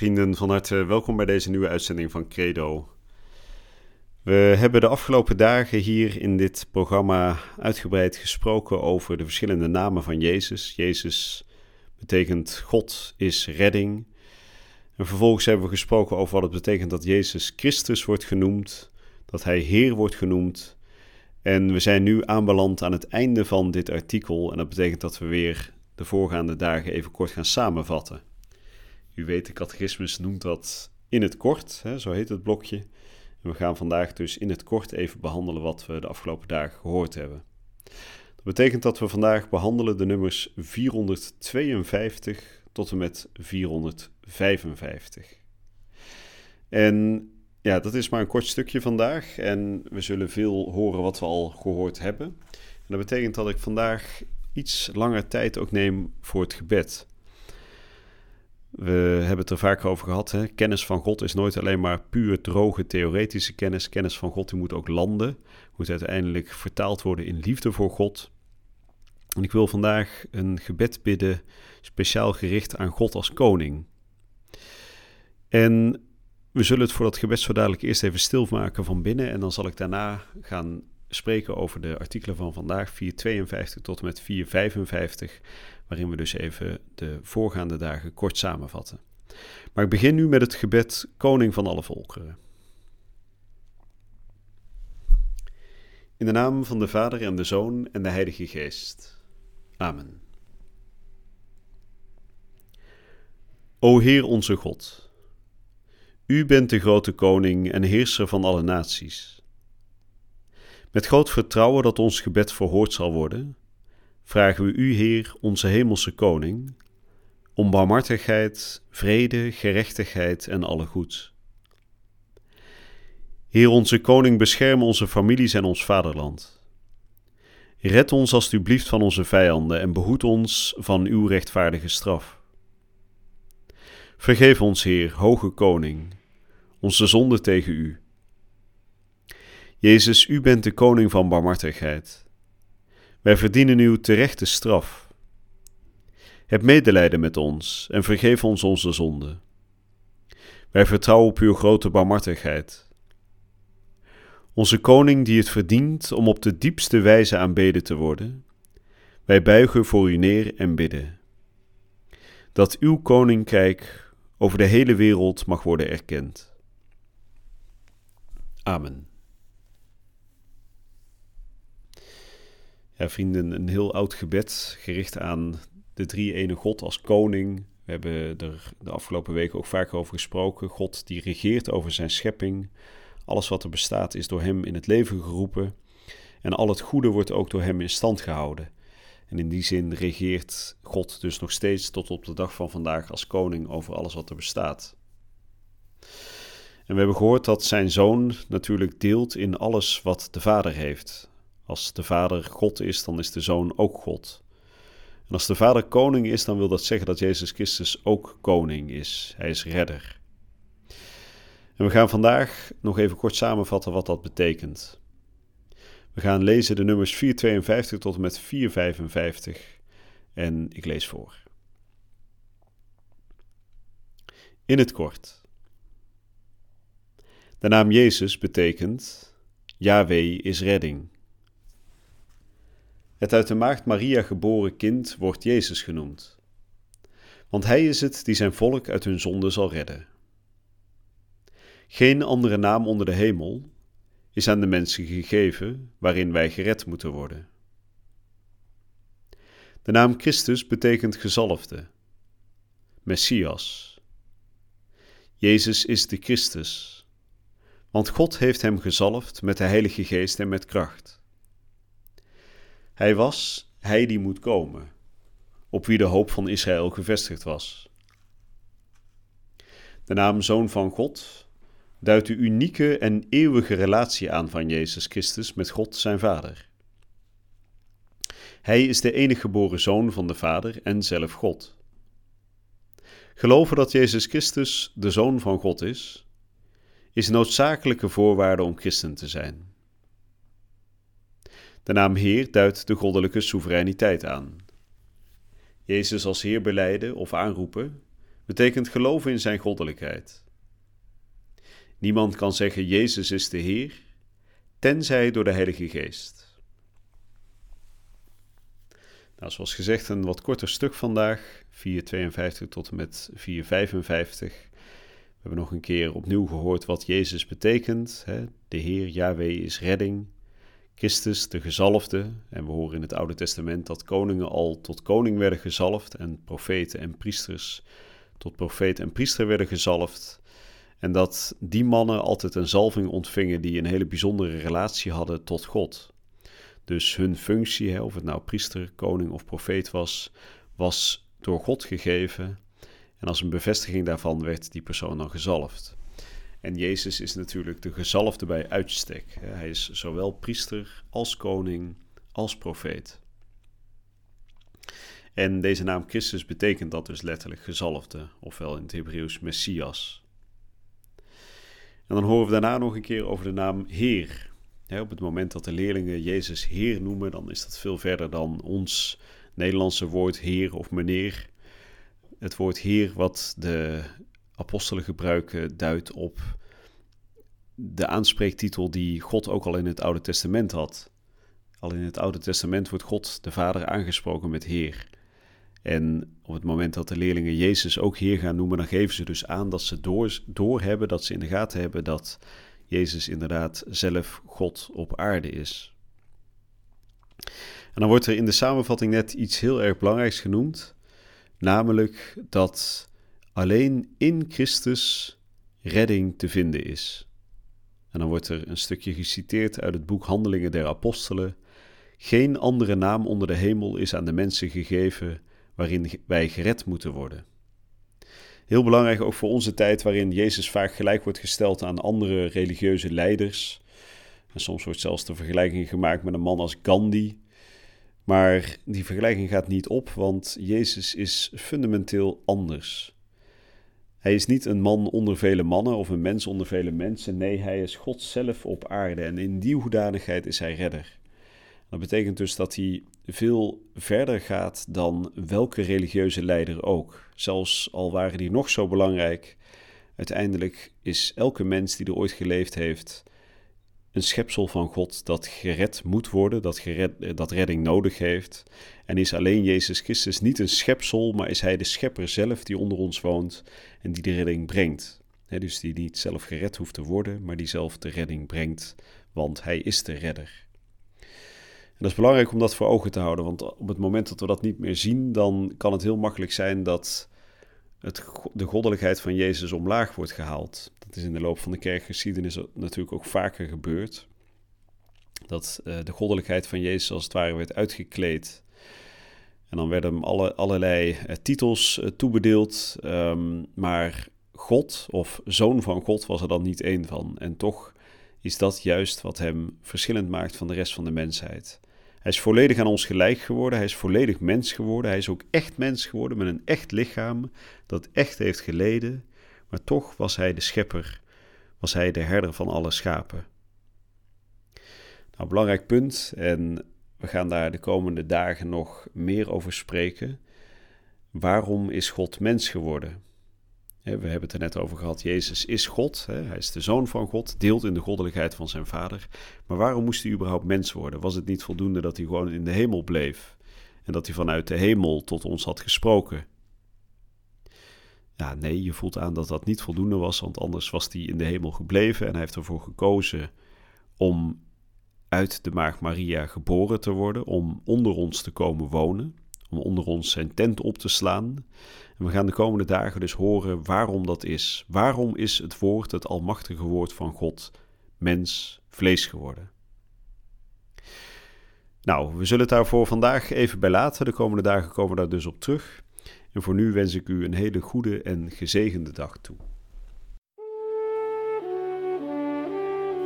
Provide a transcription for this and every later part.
Vrienden, van harte welkom bij deze nieuwe uitzending van Credo. We hebben de afgelopen dagen hier in dit programma uitgebreid gesproken over de verschillende namen van Jezus. Jezus betekent God is redding. En vervolgens hebben we gesproken over wat het betekent dat Jezus Christus wordt genoemd, dat Hij Heer wordt genoemd. En we zijn nu aanbeland aan het einde van dit artikel en dat betekent dat we weer de voorgaande dagen even kort gaan samenvatten. U weet, de catechismus noemt dat in het kort, hè, zo heet het blokje. En we gaan vandaag dus in het kort even behandelen wat we de afgelopen dagen gehoord hebben. Dat betekent dat we vandaag behandelen de nummers 452 tot en met 455. En ja, dat is maar een kort stukje vandaag en we zullen veel horen wat we al gehoord hebben. En dat betekent dat ik vandaag iets langer tijd ook neem voor het gebed. We hebben het er vaak over gehad. Hè? Kennis van God is nooit alleen maar puur droge theoretische kennis. Kennis van God die moet ook landen. Moet uiteindelijk vertaald worden in liefde voor God. En ik wil vandaag een gebed bidden, speciaal gericht aan God als koning. En we zullen het voor dat gebed zo dadelijk eerst even stilmaken van binnen. En dan zal ik daarna gaan spreken over de artikelen van vandaag, 452 tot en met 455 waarin we dus even de voorgaande dagen kort samenvatten. Maar ik begin nu met het gebed Koning van alle volkeren. In de naam van de Vader en de Zoon en de Heilige Geest. Amen. O Heer onze God, U bent de grote koning en heerser van alle naties. Met groot vertrouwen dat ons gebed verhoord zal worden, vragen we U, Heer, onze hemelse koning, om barmhartigheid, vrede, gerechtigheid en alle goed. Heer onze koning, bescherm onze families en ons vaderland. Red ons alstublieft van onze vijanden en behoed ons van uw rechtvaardige straf. Vergeef ons, Heer, hoge koning, onze zonde tegen u. Jezus, u bent de koning van barmhartigheid. Wij verdienen uw terechte straf. Heb medelijden met ons en vergeef ons onze zonden. Wij vertrouwen op uw grote barmhartigheid. Onze koning die het verdient om op de diepste wijze aanbeden te worden, wij buigen voor u neer en bidden. Dat uw koninkrijk over de hele wereld mag worden erkend. Amen. Vrienden, een heel oud gebed gericht aan de drie ene God als koning. We hebben er de afgelopen weken ook vaak over gesproken. God die regeert over zijn schepping. Alles wat er bestaat is door hem in het leven geroepen. En al het goede wordt ook door hem in stand gehouden. En in die zin regeert God dus nog steeds tot op de dag van vandaag als koning over alles wat er bestaat. En we hebben gehoord dat zijn zoon natuurlijk deelt in alles wat de vader heeft. Als de Vader God is, dan is de Zoon ook God. En als de Vader koning is, dan wil dat zeggen dat Jezus Christus ook koning is. Hij is redder. En we gaan vandaag nog even kort samenvatten wat dat betekent. We gaan lezen de nummers 452 tot en met 455 en ik lees voor. In het kort. De naam Jezus betekent Yahweh is redding. Het uit de maagd Maria geboren kind wordt Jezus genoemd. Want hij is het die zijn volk uit hun zonde zal redden. Geen andere naam onder de hemel is aan de mensen gegeven waarin wij gered moeten worden. De naam Christus betekent gezalfde, Messias. Jezus is de Christus, want God heeft hem gezalfd met de Heilige Geest en met kracht. Hij was hij die moet komen, op wie de hoop van Israël gevestigd was. De naam Zoon van God duidt de unieke en eeuwige relatie aan van Jezus Christus met God zijn Vader. Hij is de enige geboren zoon van de Vader en zelf God. Geloven dat Jezus Christus de zoon van God is, is noodzakelijke voorwaarde om christen te zijn. De naam Heer duidt de goddelijke soevereiniteit aan. Jezus als Heer beleiden of aanroepen betekent geloven in zijn goddelijkheid. Niemand kan zeggen Jezus is de Heer, tenzij door de Heilige Geest. Nou, zoals gezegd, een wat korter stuk vandaag, 452 tot en met 455. We hebben nog een keer opnieuw gehoord wat Jezus betekent. Hè? De Heer, Yahweh, is redding. Christus, de gezalfde. En we horen in het Oude Testament dat koningen al tot koning werden gezalfd en profeten en priesters tot profeet en priester werden gezalfd. En dat die mannen altijd een zalving ontvingen die een hele bijzondere relatie hadden tot God. Dus hun functie, of het nou priester, koning of profeet was, was door God gegeven. En als een bevestiging daarvan werd die persoon dan gezalfd. En Jezus is natuurlijk de gezalfde bij uitstek. Hij is zowel priester als koning als profeet. En deze naam Christus betekent dat dus letterlijk gezalfde, ofwel in het Hebreeuws Messias. En dan horen we daarna nog een keer over de naam Heer. op het moment dat de leerlingen Jezus Heer noemen, dan is dat veel verder dan ons Nederlandse woord Heer of meneer. Het woord Heer wat de apostelen gebruiken duidt op de aanspreektitel die God ook al in het Oude Testament had. Al in het Oude Testament wordt God de Vader aangesproken met Heer. En op het moment dat de leerlingen Jezus ook Heer gaan noemen, dan geven ze dus aan dat ze door, doorhebben, dat ze in de gaten hebben dat Jezus inderdaad zelf God op aarde is. En dan wordt er in de samenvatting net iets heel erg belangrijks genoemd, namelijk dat alleen in Christus redding te vinden is. En dan wordt er een stukje geciteerd uit het boek Handelingen der Apostelen. Geen andere naam onder de hemel is aan de mensen gegeven waarin wij gered moeten worden. Heel belangrijk ook voor onze tijd, waarin Jezus vaak gelijk wordt gesteld aan andere religieuze leiders. En soms wordt zelfs de vergelijking gemaakt met een man als Gandhi. Maar die vergelijking gaat niet op, want Jezus is fundamenteel anders. Hij is niet een man onder vele mannen of een mens onder vele mensen. Nee, hij is God zelf op aarde en in die hoedanigheid is hij redder. Dat betekent dus dat hij veel verder gaat dan welke religieuze leider ook. Zelfs al waren die nog zo belangrijk, uiteindelijk is elke mens die er ooit geleefd heeft een schepsel van God dat gered moet worden, dat, gered, dat redding nodig heeft. En is alleen Jezus Christus niet een schepsel, maar is Hij de schepper zelf die onder ons woont en die de redding brengt. dus die niet zelf gered hoeft te worden, maar die zelf de redding brengt, want Hij is de redder dat is belangrijk om dat voor ogen te houden, want op het moment dat we dat niet meer zien, dan kan het heel makkelijk zijn dat het, de goddelijkheid van Jezus omlaag wordt gehaald. Dat is in de loop van de kerkgeschiedenis natuurlijk ook vaker gebeurd. Dat uh, de goddelijkheid van Jezus als het ware werd uitgekleed. En dan werden hem alle, allerlei uh, titels uh, toebedeeld. Um, maar God of zoon van God was er dan niet één van. En toch is dat juist wat hem verschillend maakt van de rest van de mensheid. Hij is volledig aan ons gelijk geworden. Hij is volledig mens geworden. Hij is ook echt mens geworden met een echt lichaam dat echt heeft geleden. Maar toch was hij de schepper. Was hij de herder van alle schapen. Nou, belangrijk punt. En we gaan daar de komende dagen nog meer over spreken. Waarom is God mens geworden? We hebben het er net over gehad. Jezus is God. Hij is de zoon van God, deelt in de goddelijkheid van zijn vader. Maar waarom moest hij überhaupt mens worden? Was het niet voldoende dat hij gewoon in de hemel bleef? En dat hij vanuit de hemel tot ons had gesproken? Ja, nee, je voelt aan dat dat niet voldoende was, want anders was hij in de hemel gebleven en hij heeft ervoor gekozen om uit de maag Maria geboren te worden, om onder ons te komen wonen om onder ons zijn tent op te slaan. En we gaan de komende dagen dus horen waarom dat is. Waarom is het woord, het almachtige woord van God, mens, vlees geworden? Nou, we zullen het daar voor vandaag even bij laten. De komende dagen komen we daar dus op terug. En voor nu wens ik u een hele goede en gezegende dag toe.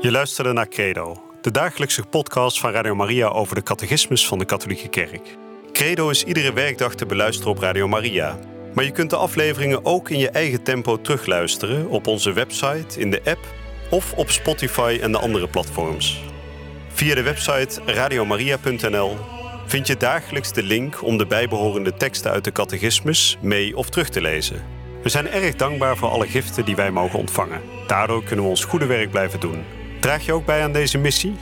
Je luisterde naar Credo, de dagelijkse podcast van Radio Maria over de catechismus van de Katholieke Kerk. Credo is iedere werkdag te beluisteren op Radio Maria. Maar je kunt de afleveringen ook in je eigen tempo terugluisteren op onze website, in de app of op Spotify en de andere platforms. Via de website radiomaria.nl vind je dagelijks de link om de bijbehorende teksten uit de catechismus mee of terug te lezen. We zijn erg dankbaar voor alle giften die wij mogen ontvangen. Daardoor kunnen we ons goede werk blijven doen. Draag je ook bij aan deze missie?